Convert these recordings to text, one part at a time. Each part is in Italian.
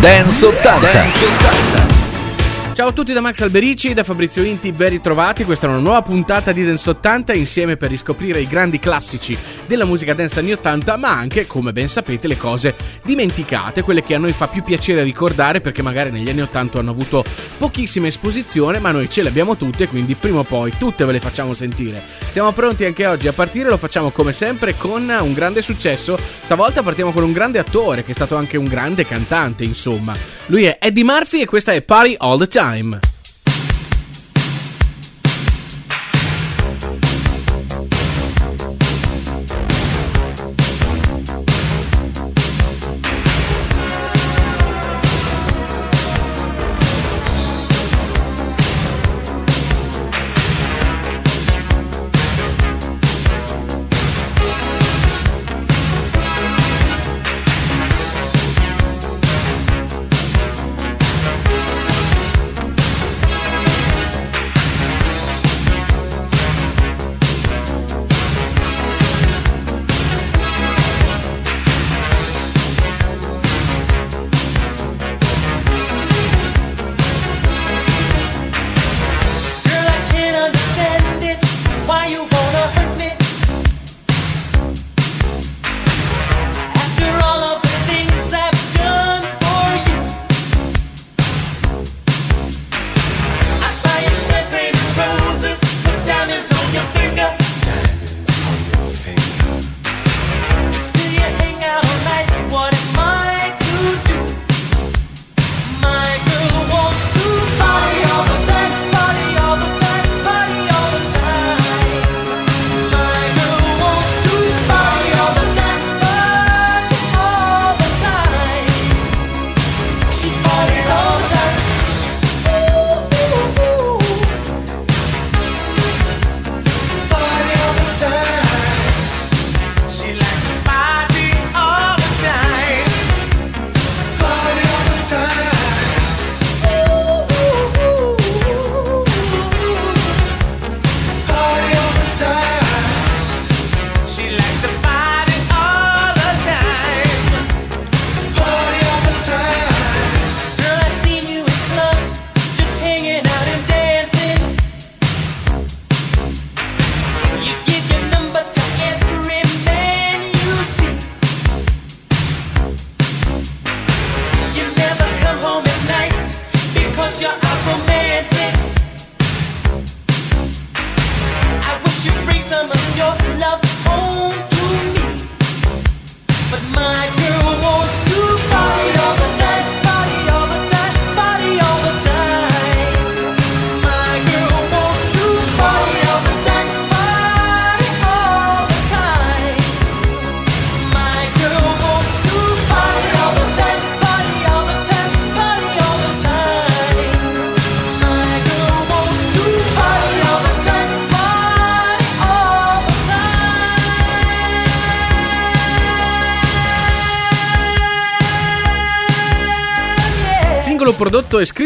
Dance 80. Dance 80. Ciao a tutti da Max Alberici e da Fabrizio Inti, ben ritrovati. Questa è una nuova puntata di Dance 80 insieme per riscoprire i grandi classici della musica dance anni 80, ma anche, come ben sapete, le cose dimenticate, quelle che a noi fa più piacere ricordare perché magari negli anni 80 hanno avuto pochissima esposizione, ma noi ce le abbiamo tutte, quindi prima o poi tutte ve le facciamo sentire. Siamo pronti anche oggi a partire, lo facciamo come sempre con un grande successo. Stavolta partiamo con un grande attore che è stato anche un grande cantante, insomma. Lui è Eddie Murphy e questa è Party All the Time. Time.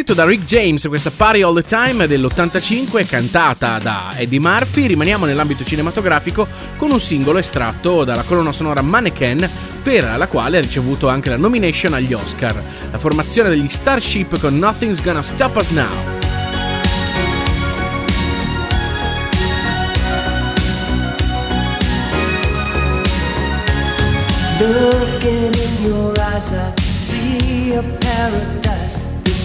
Scritto da Rick James, questa Party All the Time dell'85, cantata da Eddie Murphy. Rimaniamo nell'ambito cinematografico con un singolo estratto dalla colonna sonora Mannequin, per la quale ha ricevuto anche la nomination agli Oscar. La formazione degli Starship con Nothing's Gonna Stop Us Now. Looking in your eyes, I see a paradise.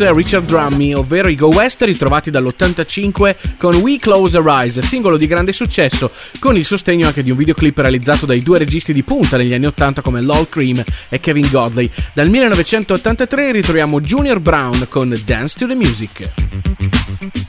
Richard Drummy, ovvero i Go West ritrovati dall'85 con We Close Our Eyes, singolo di grande successo, con il sostegno anche di un videoclip realizzato dai due registi di punta negli anni 80 come Lol Cream e Kevin Godley. Dal 1983 ritroviamo Junior Brown con Dance to the Music.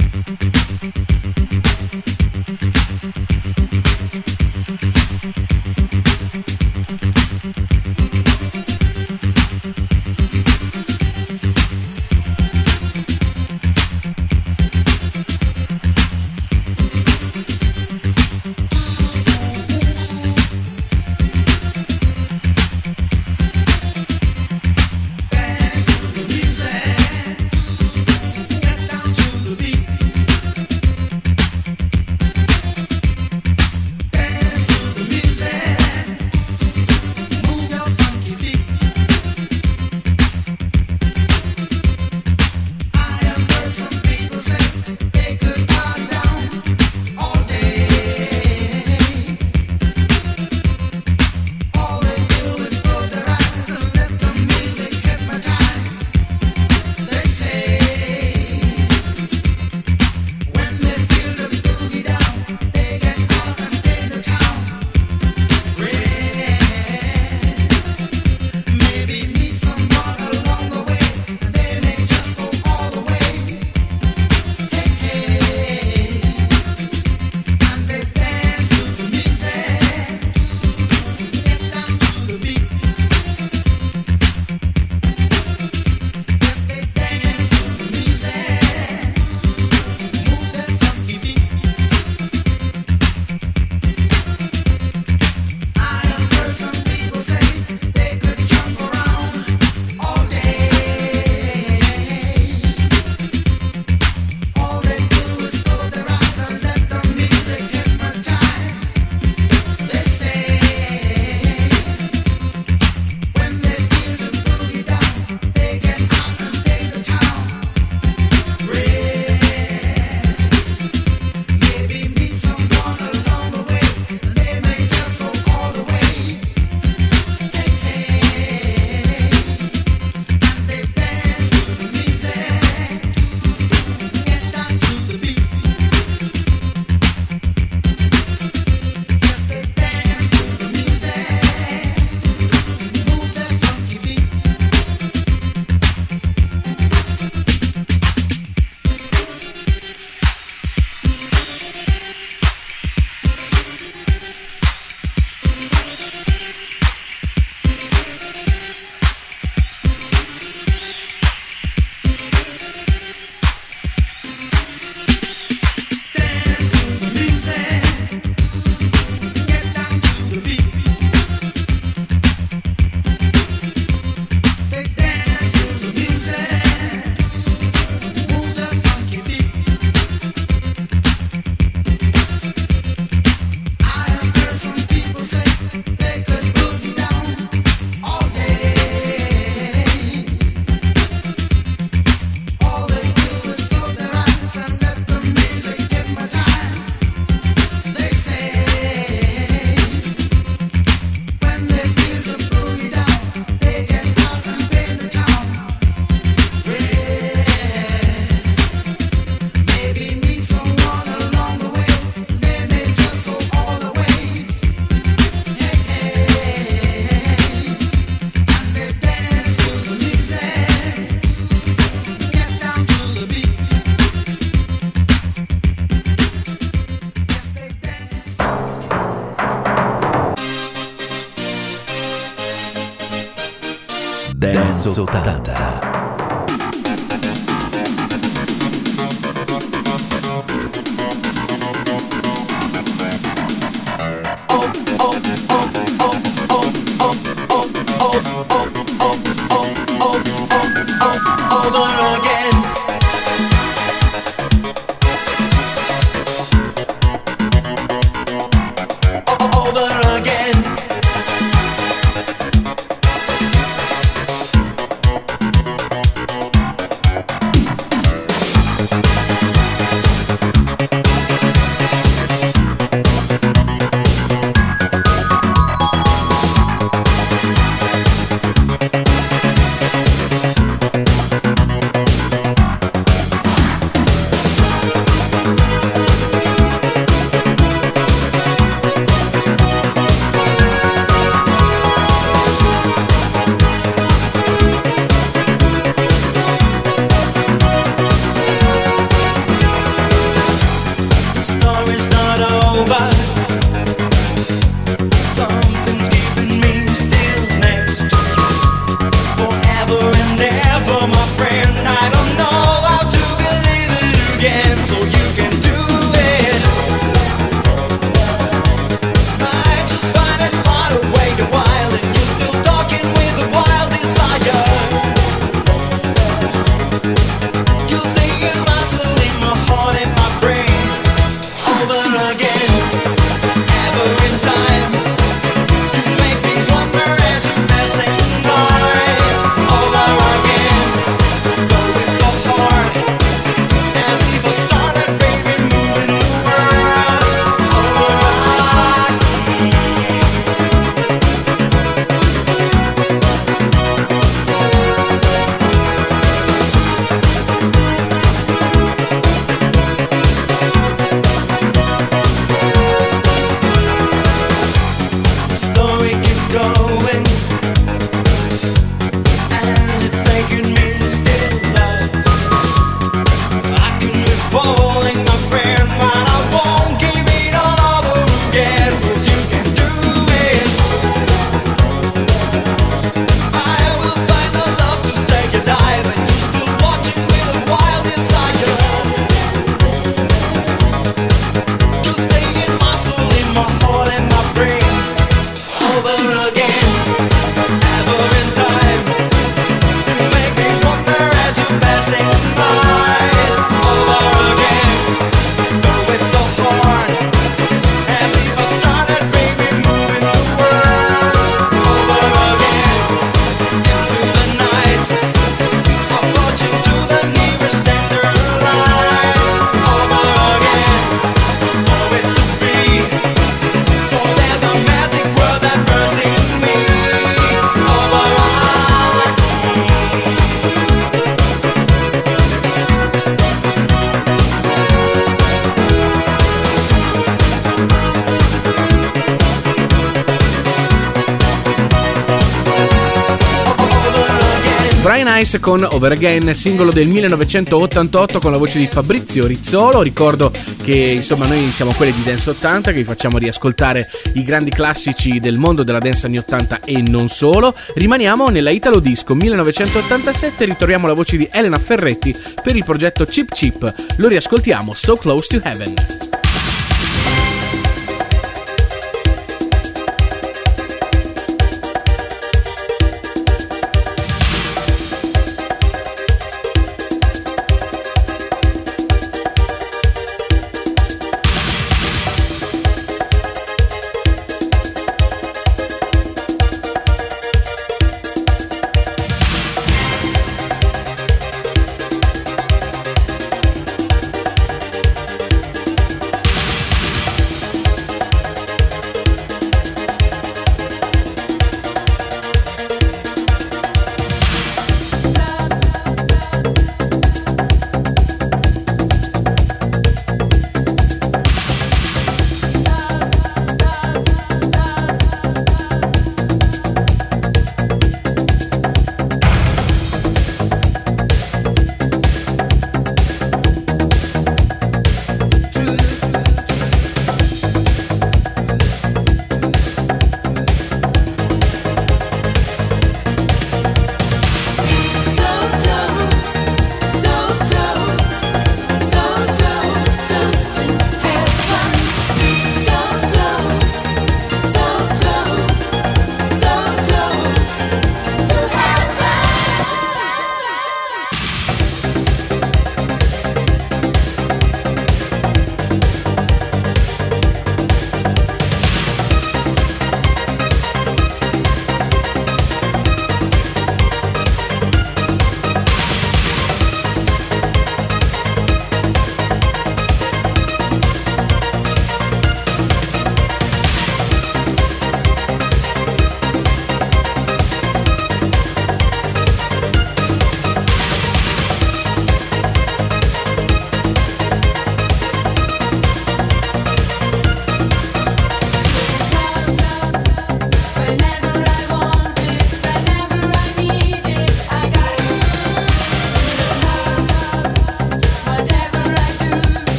Ice con Over Again, singolo del 1988 con la voce di Fabrizio Rizzolo. Ricordo che insomma noi siamo quelli di Dance 80 che vi facciamo riascoltare i grandi classici del mondo della dance anni 80 e non solo. Rimaniamo nella Italo Disco 1987 ritroviamo la voce di Elena Ferretti per il progetto Chip Chip. Lo riascoltiamo So Close to Heaven.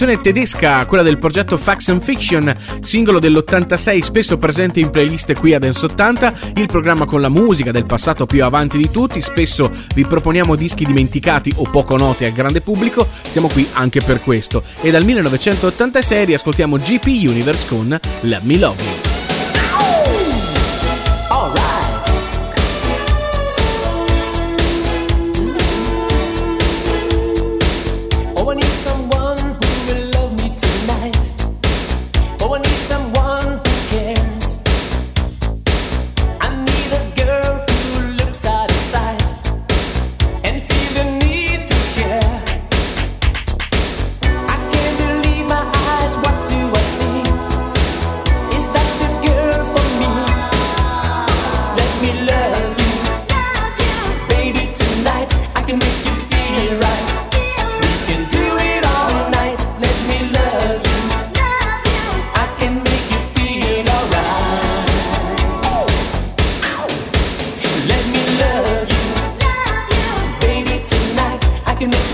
canzone tedesca, quella del progetto Facts and Fiction, singolo dell'86 spesso presente in playlist qui a Dance 80, il programma con la musica del passato più avanti di tutti, spesso vi proponiamo dischi dimenticati o poco noti al grande pubblico, siamo qui anche per questo. E dal 1986 riascoltiamo GP Universe con Let Me Love. You. You know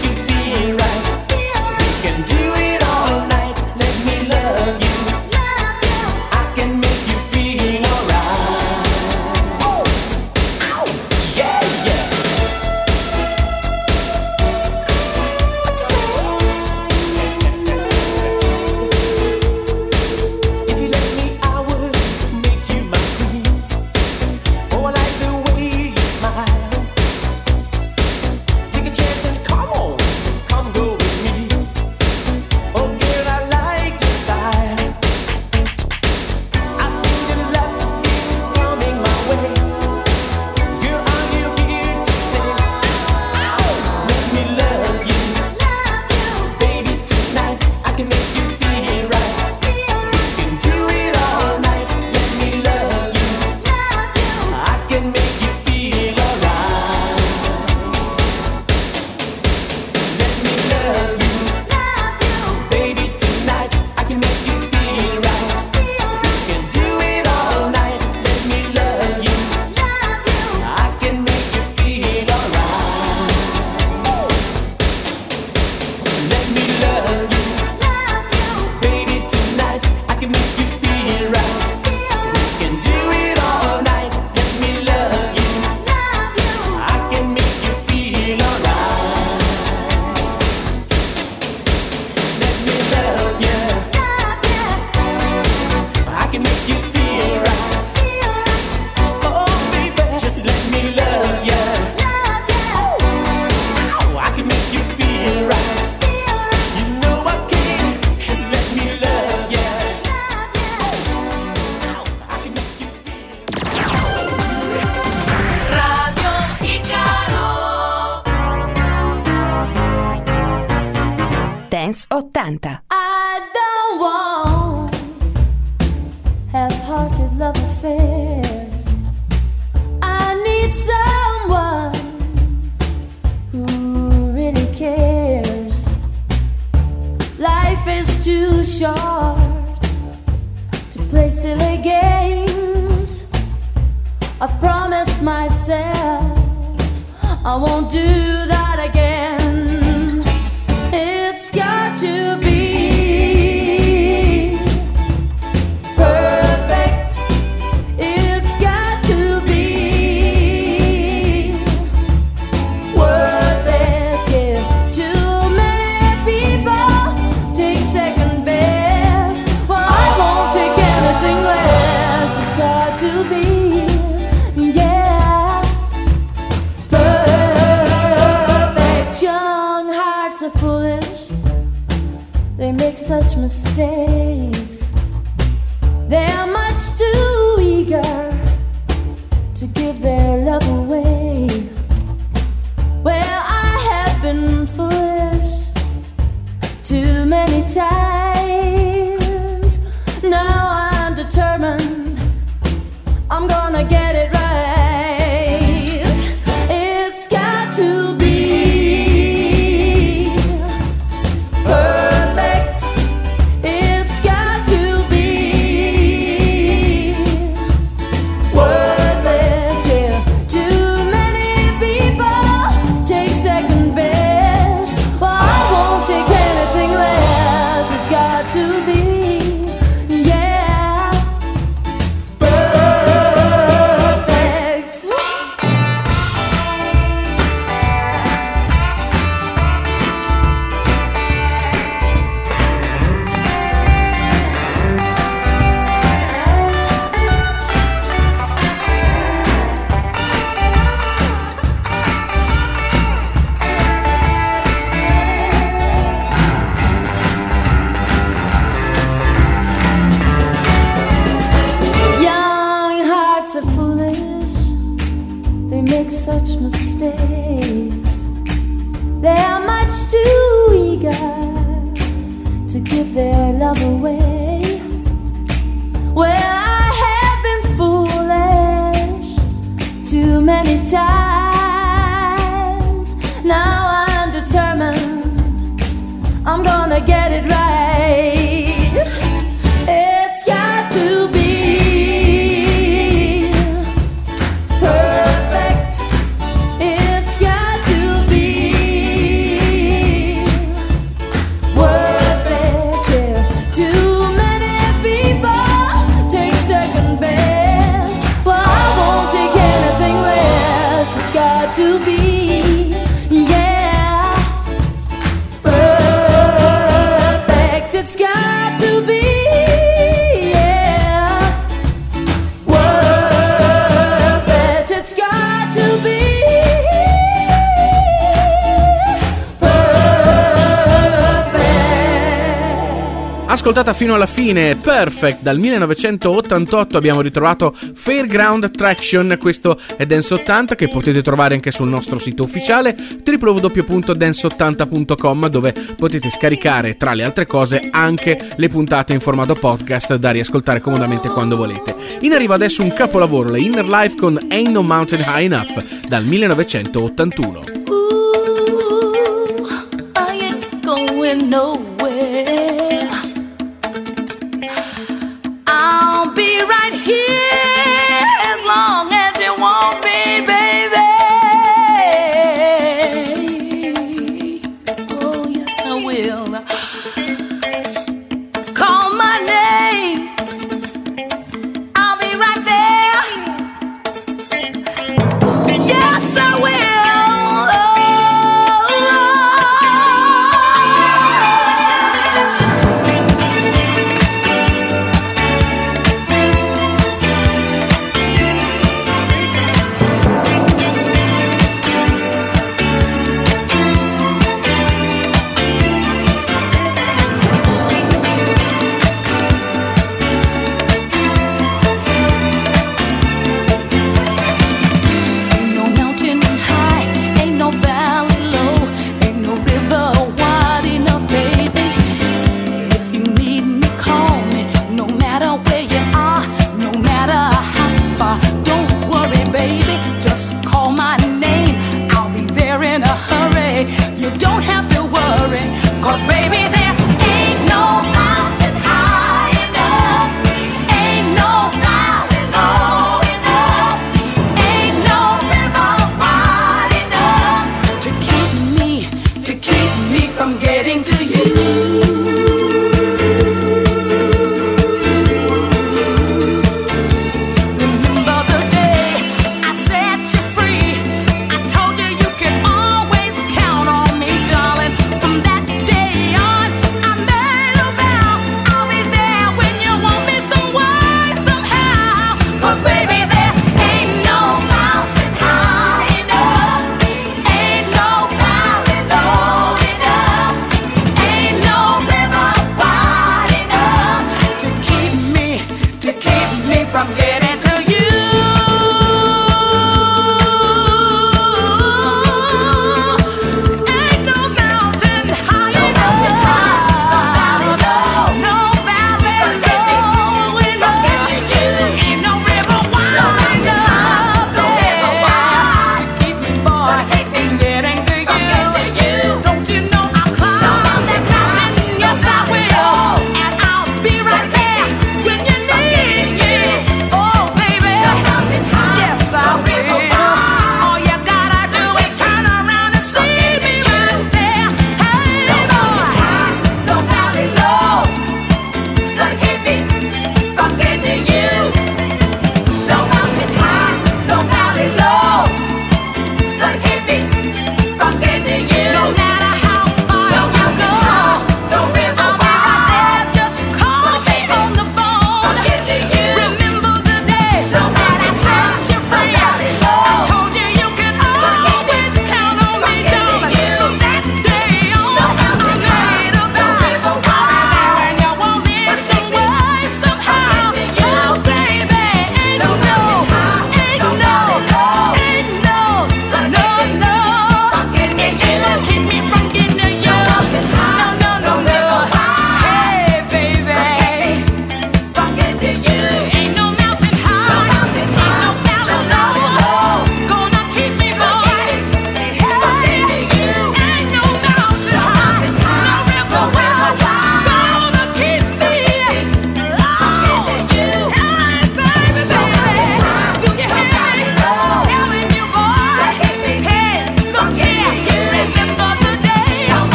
ascoltata fino alla fine. Perfect dal 1988 abbiamo ritrovato Fairground Traction, Questo è Dance 80 che potete trovare anche sul nostro sito ufficiale www.dance80.com dove potete scaricare tra le altre cose anche le puntate in formato podcast da riascoltare comodamente quando volete. In arrivo adesso un capolavoro, le Inner Life con Ain't No Mountain High Enough dal 1981. Ooh,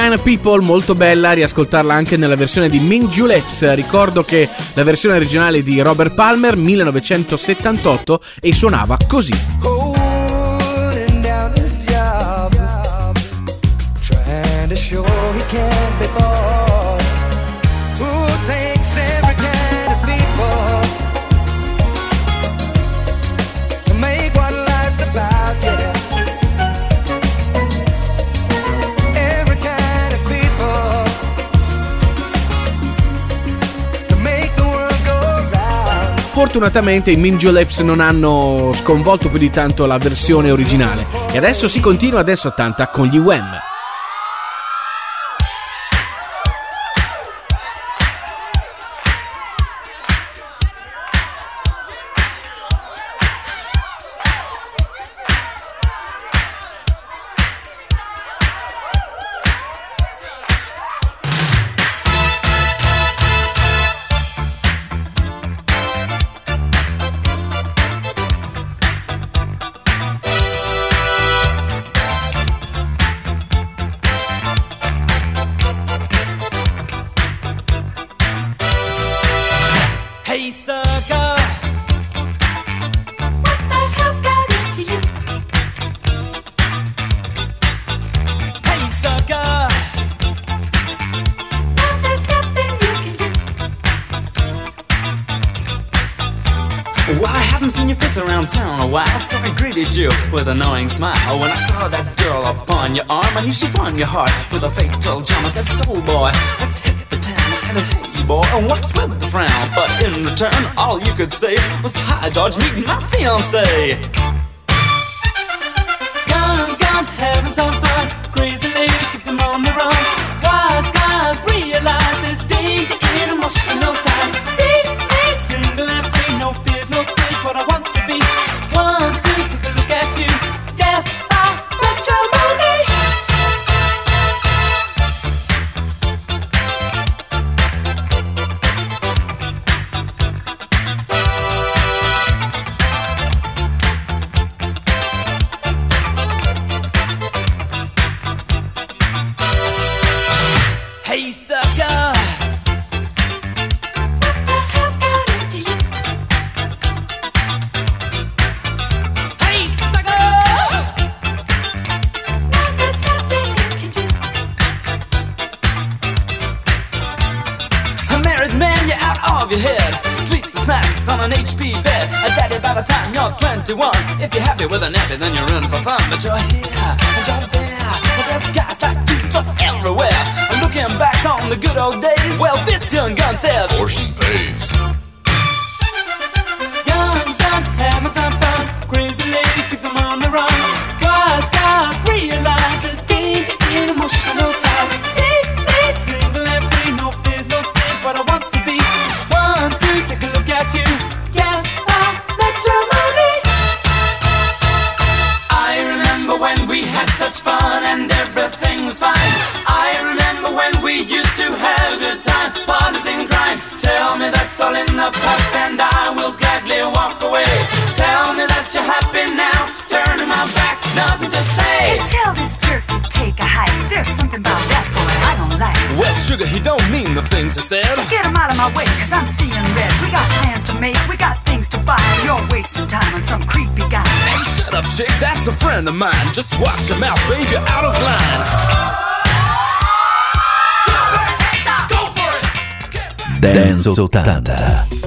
Kind of People, molto bella, riascoltarla anche nella versione di Ming Juleps. Ricordo che la versione originale di Robert Palmer, 1978, e suonava così. Fortunatamente i Mingioleps non hanno sconvolto più di tanto la versione originale e adesso si continua ad adesso 80 con gli Wham! morning smile oh, when I saw that girl upon your arm. I knew she'd won your heart with a fatal charm. I said, Soul boy, let's hit the town. I said, Hey boy, oh, what's with the frown? But in return, all you could say was, Hi, George, meet my fiance. Guns, guns, having some fun. Crazy ladies, keep them on the run. Wise guys realize there's danger in emotional ties. chick that's a friend of mine. Just watch your mouth, baby, out of line. Dance 80.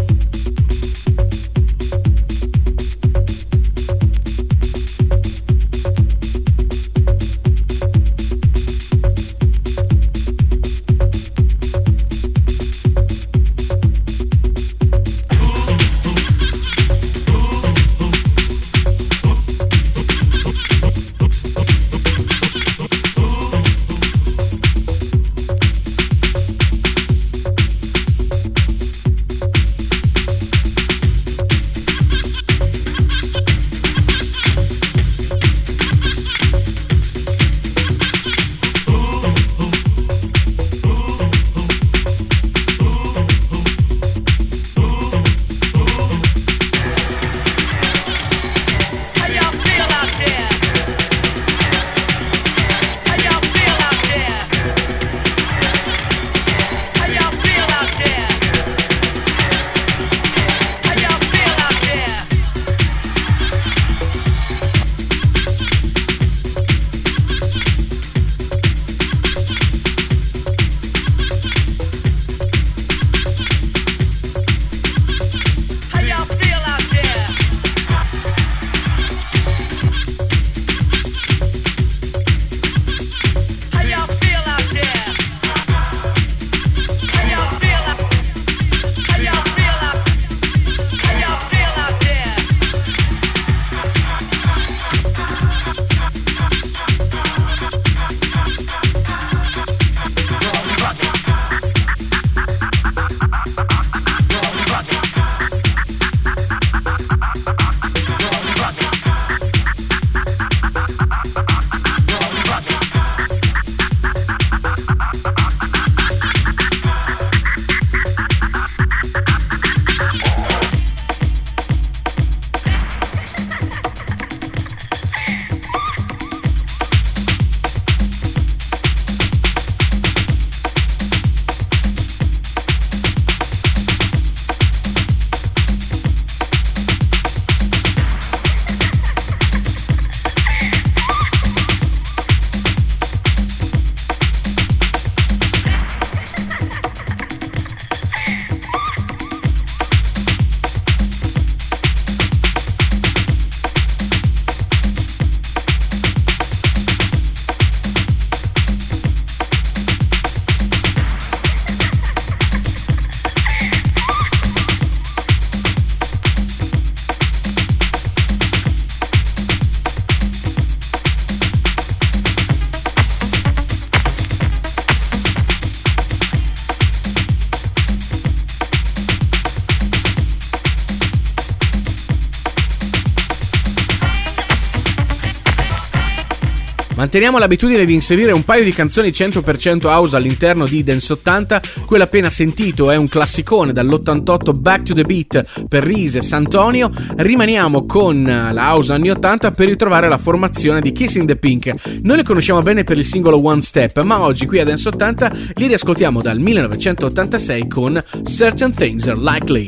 teniamo l'abitudine di inserire un paio di canzoni 100% house all'interno di Dance 80. Quello appena sentito è un classicone dall'88 Back to the Beat per Rise e Santonio. Rimaniamo con la house anni 80 per ritrovare la formazione di Kissing the Pink. Noi le conosciamo bene per il singolo One Step, ma oggi qui a Dance 80 li riascoltiamo dal 1986 con Certain Things Are Likely.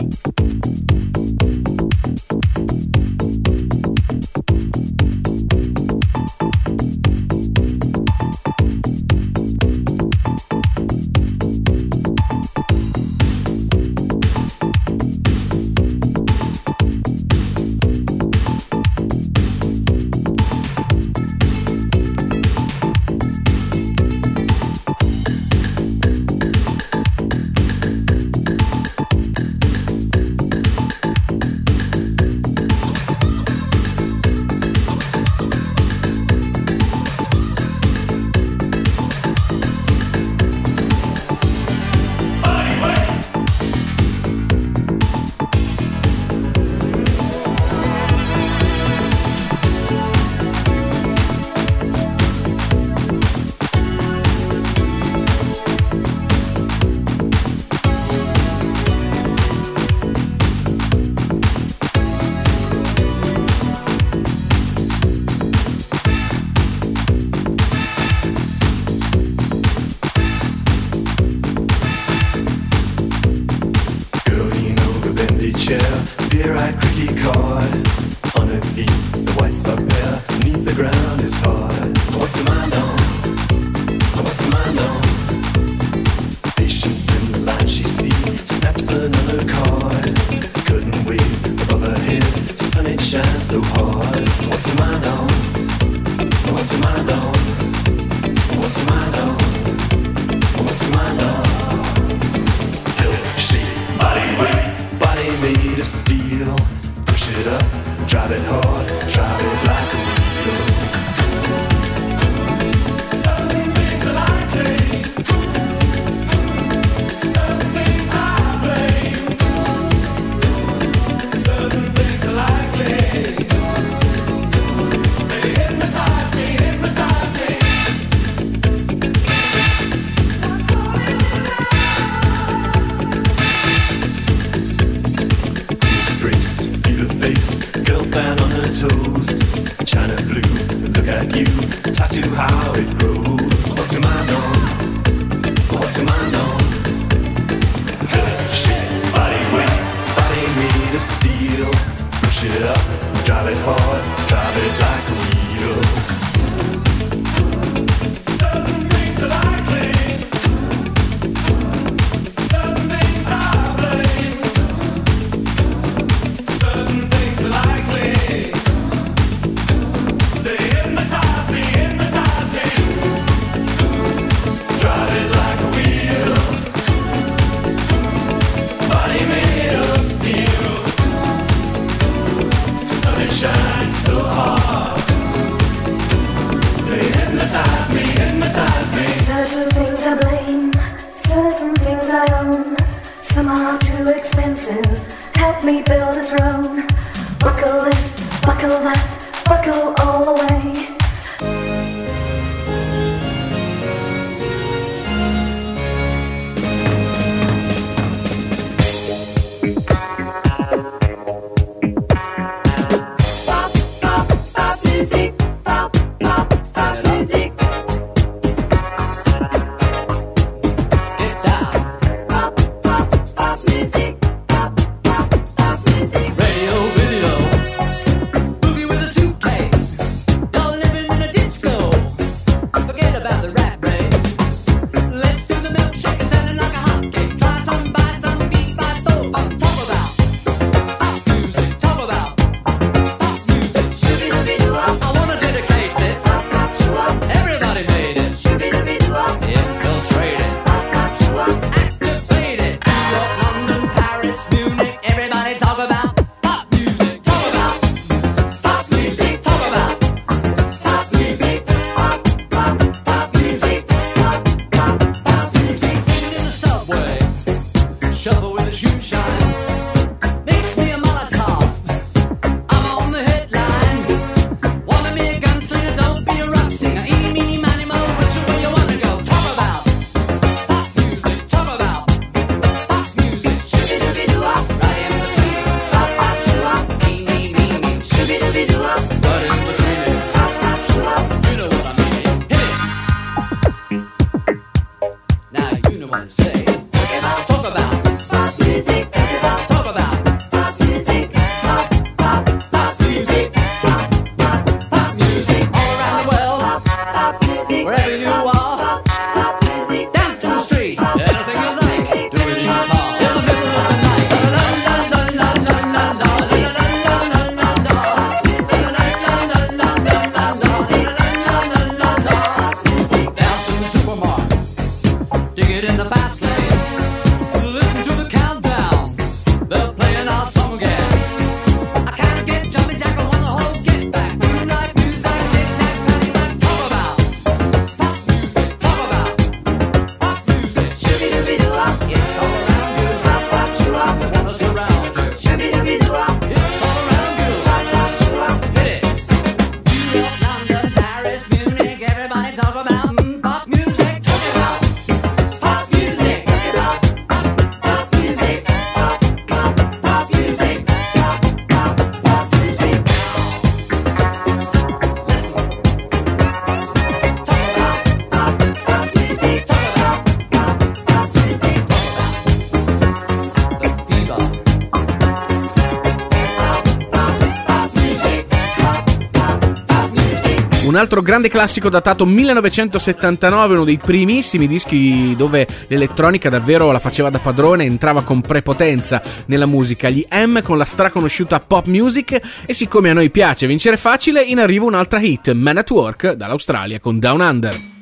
un altro grande classico datato 1979, uno dei primissimi dischi dove l'elettronica davvero la faceva da padrone, entrava con prepotenza nella musica. Gli M con la straconosciuta pop music e siccome a noi piace vincere facile, in arrivo un'altra hit, Man at Work dall'Australia con Down Under.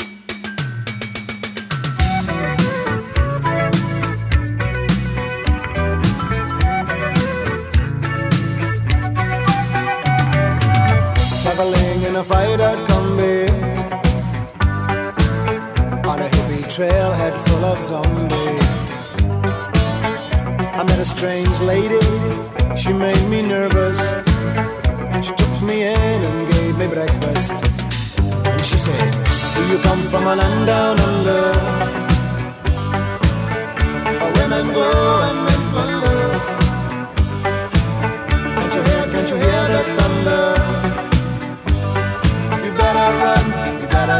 in a fired-out combi on a hippie trailhead full of zombies. I met a strange lady, she made me nervous. She took me in and gave me breakfast. And she said, Do you come from a land down under? Where women go and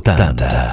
80.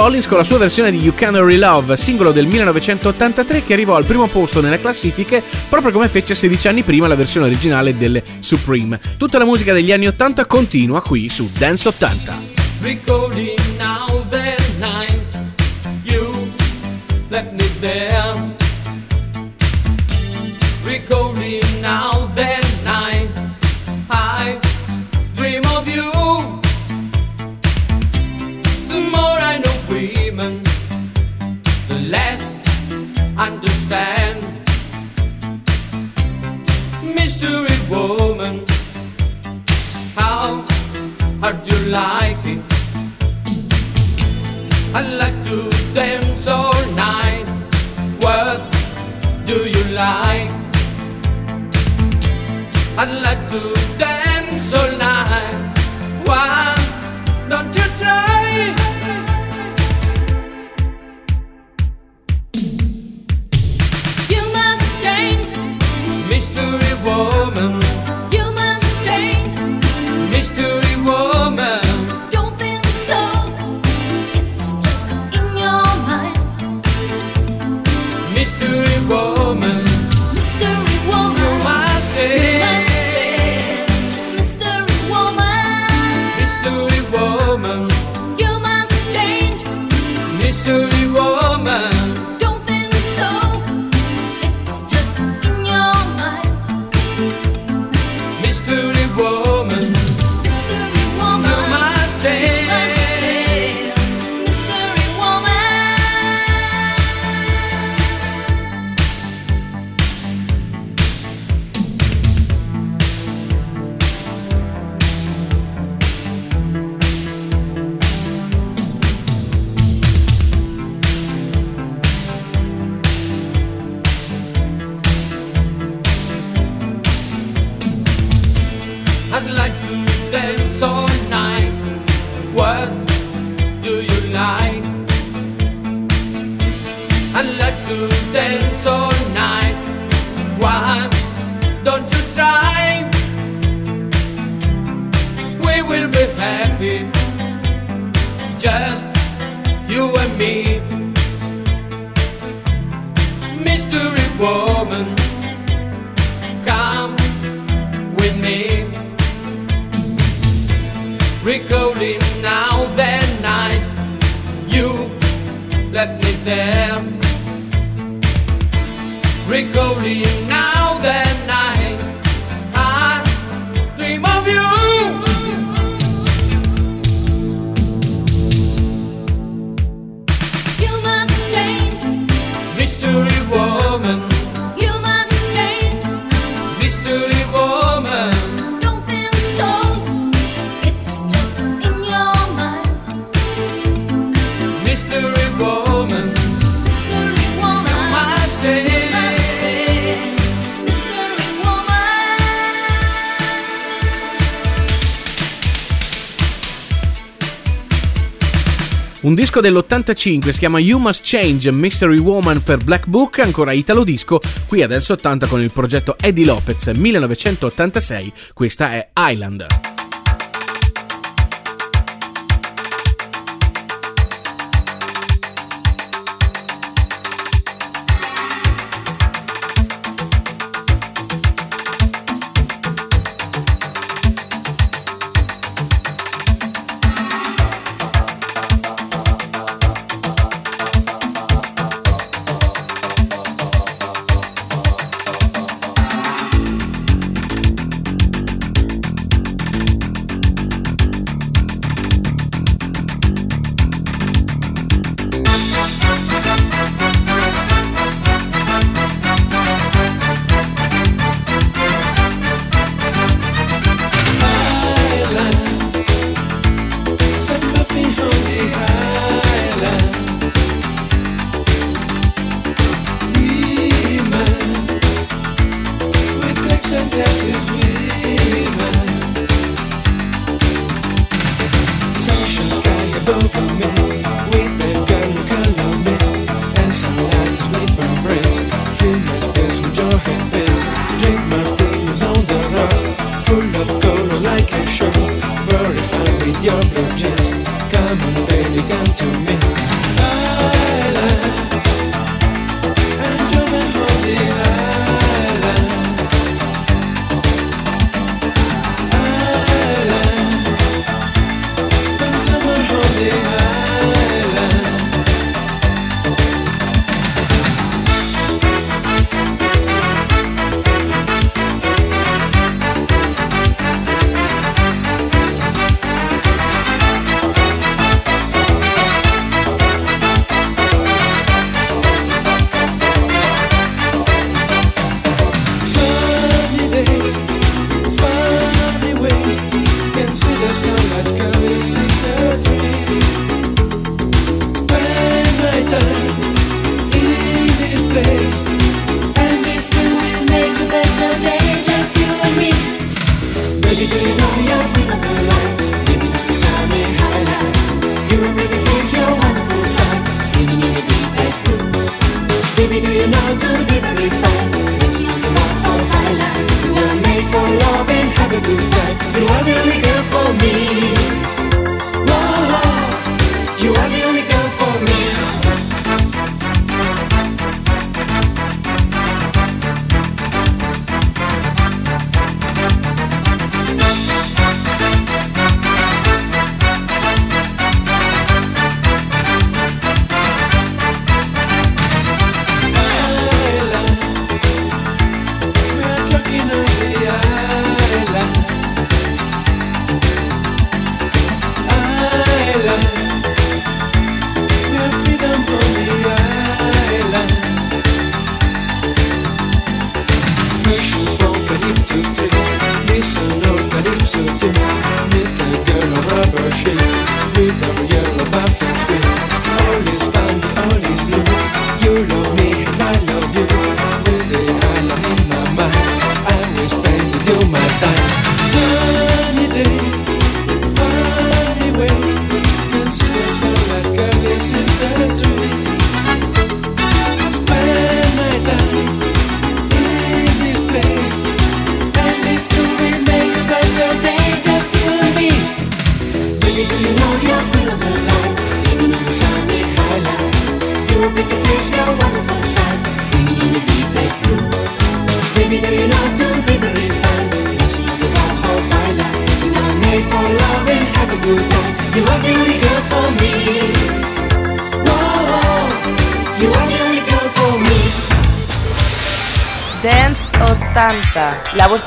Collins con la sua versione di You Can Hurry Love, singolo del 1983 che arrivò al primo posto nelle classifiche proprio come fece 16 anni prima la versione originale delle Supreme. Tutta la musica degli anni 80 continua qui su Dance 80. Ricordi mystery woman. Mystery woman. You're my state. 75 si chiama You Must Change Mystery Woman per Black Book, ancora Italo Disco, qui adesso 80 con il progetto Eddie Lopez 1986, questa è Island.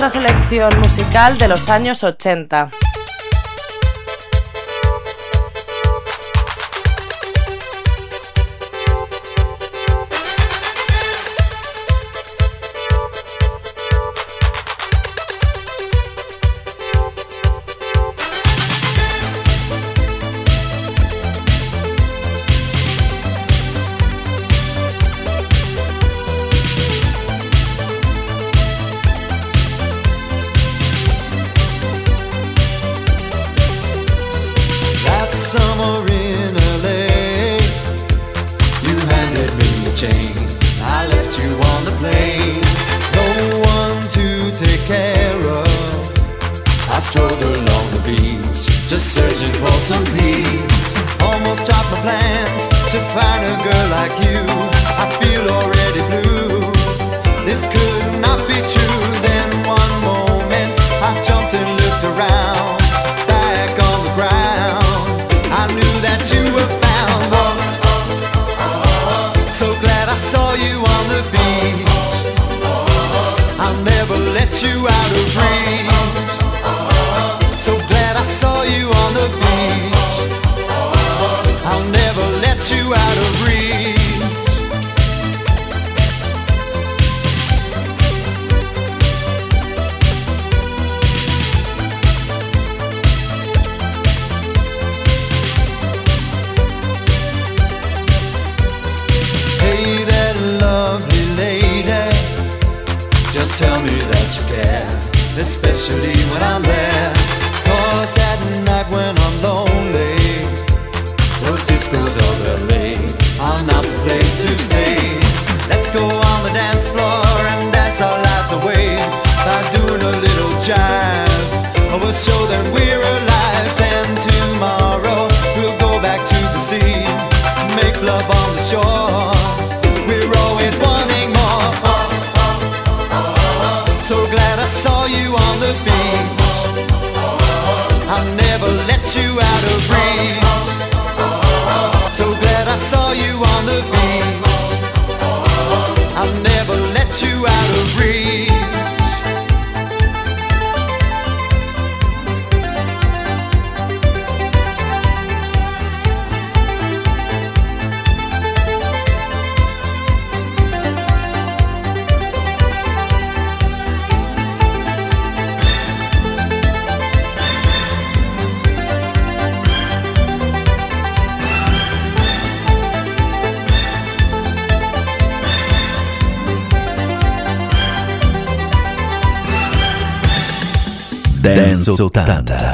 nuestra selección musical de los años 80. you out of reach. Dance 80.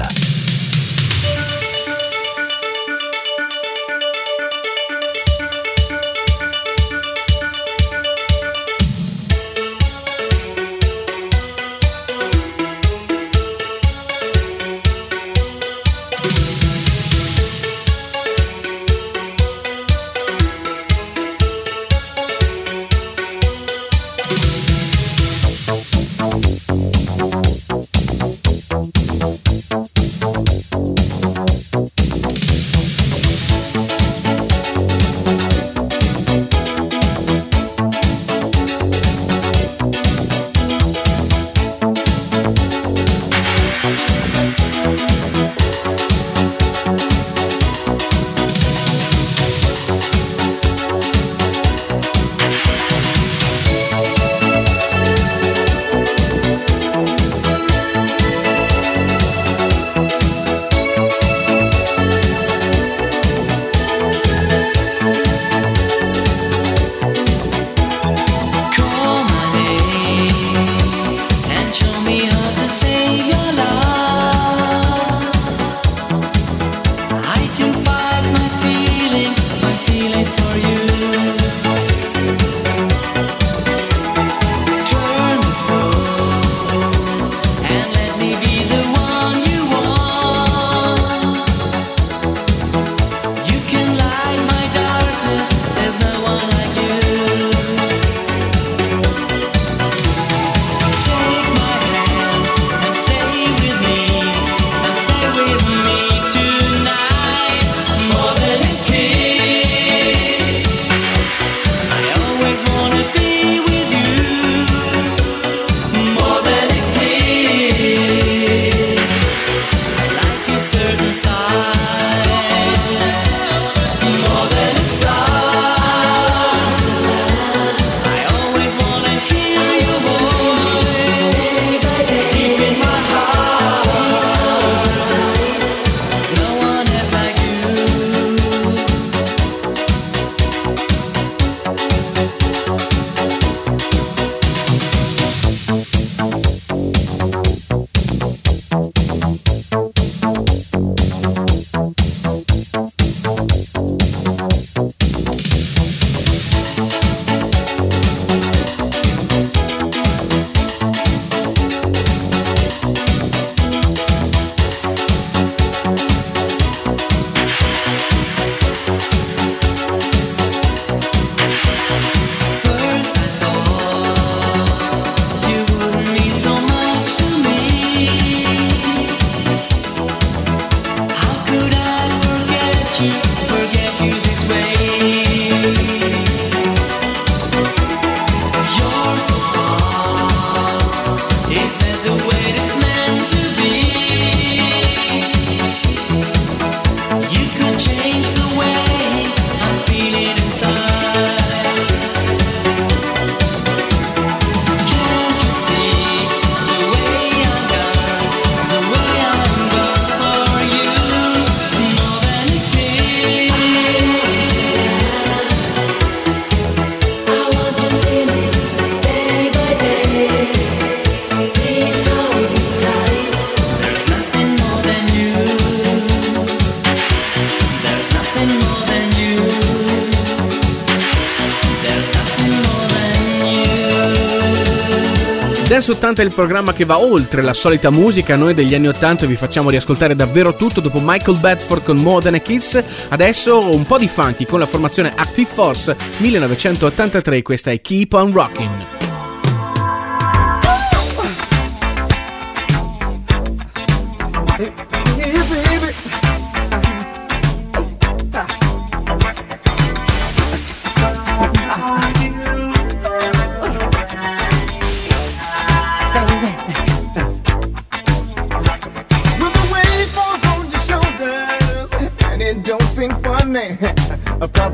Dance 80 è il programma che va oltre la solita musica, noi degli anni 80 vi facciamo riascoltare davvero tutto dopo Michael Bedford con More Than a Kiss, adesso un po' di funky con la formazione Active Force 1983, questa è Keep on Rockin'.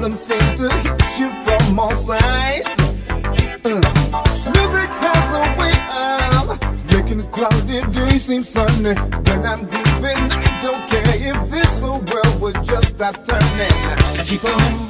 A problem seems to hit you from all sides. Uh, Music has a way of making cloudy day seem sunny. When I'm grooving, I don't care if this whole world would just stop turning. Keep on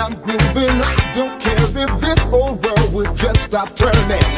I'm grooving, I don't care if this whole world would just stop turning.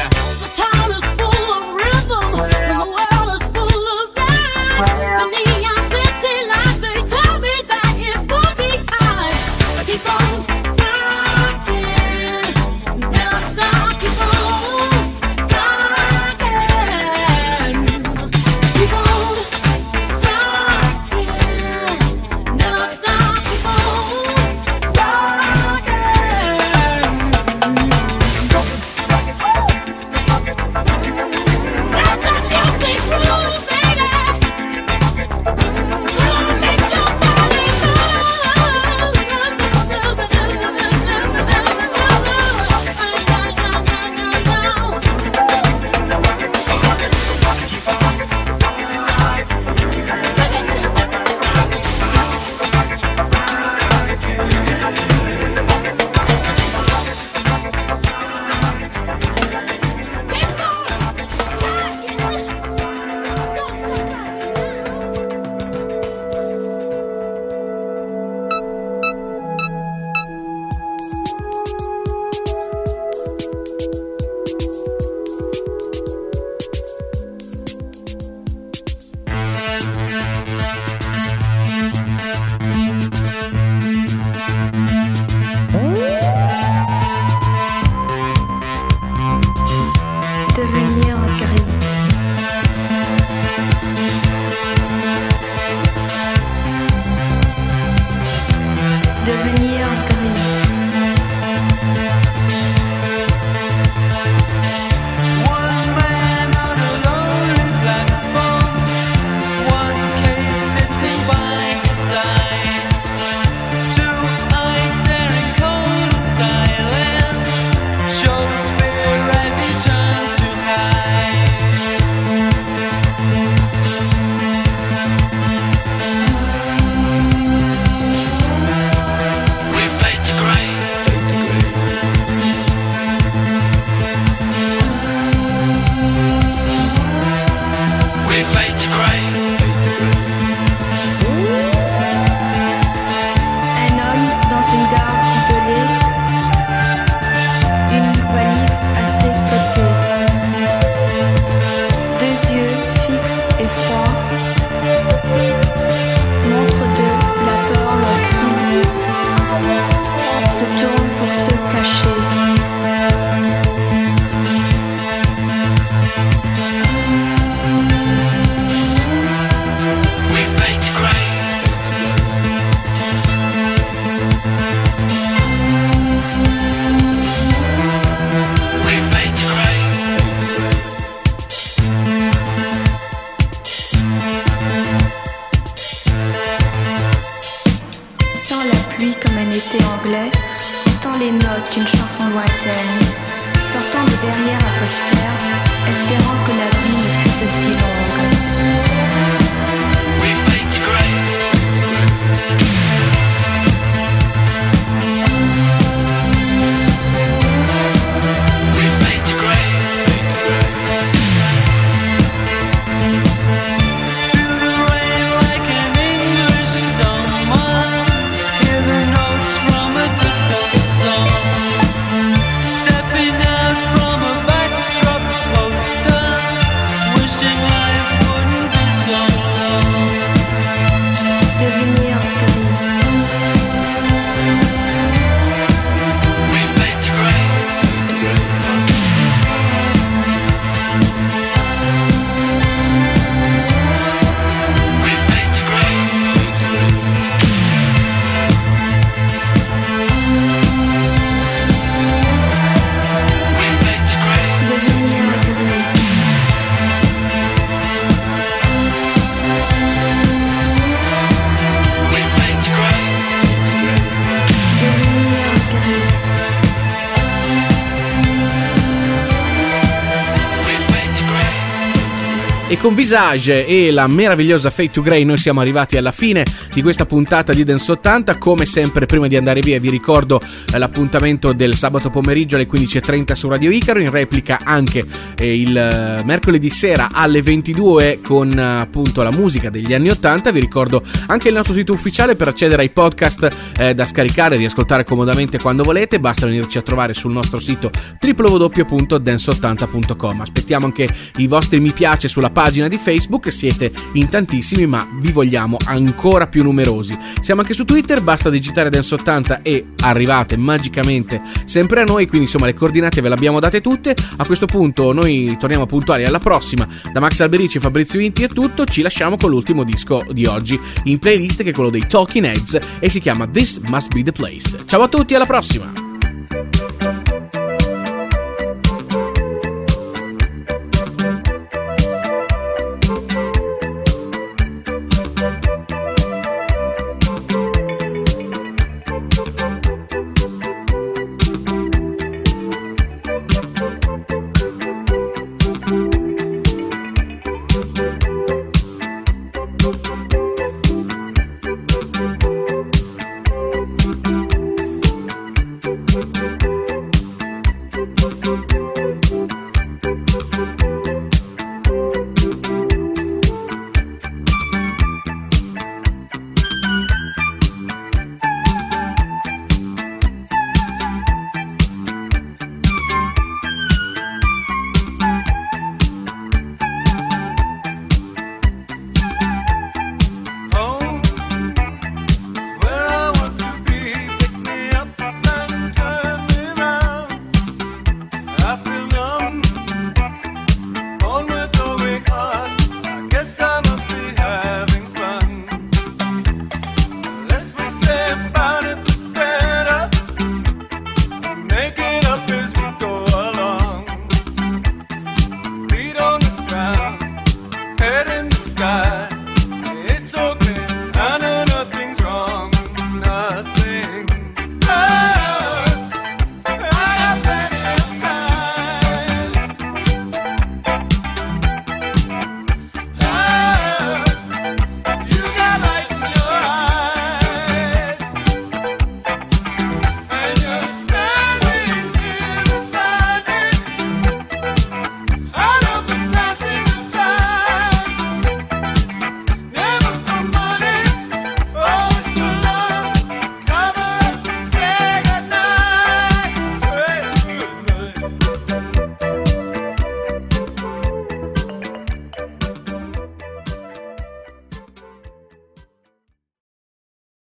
Con Visage e la meravigliosa Fade to Grey noi siamo arrivati alla fine di questa puntata di Dance 80. Come sempre, prima di andare via, vi ricordo eh, l'appuntamento del sabato pomeriggio alle 15.30 su Radio Icaro. In replica anche eh, il eh, mercoledì sera alle 22 con appunto la musica degli anni 80. Vi ricordo anche il nostro sito ufficiale per accedere ai podcast da scaricare e riascoltare comodamente quando volete. Basta venirci a trovare sul nostro sito www.dance80.com. Aspettiamo anche i vostri mi piace sulla pagina di Facebook. Siete in tantissimi, ma vi vogliamo ancora più numerosi. Siamo anche su Twitter, basta digitare Dance 80 e arrivate magicamente sempre a noi. Quindi, insomma, le coordinate ve le abbiamo date tutte. A questo punto, noi torniamo puntuali alla prossima. Da Max Alberici e Fabrizio Inti è tutto. Ci lasciamo con l'ultimo disco di oggi in playlist, che è quello dei Talking Heads, e si chiama This Must Be the Place. Ciao a tutti, alla prossima!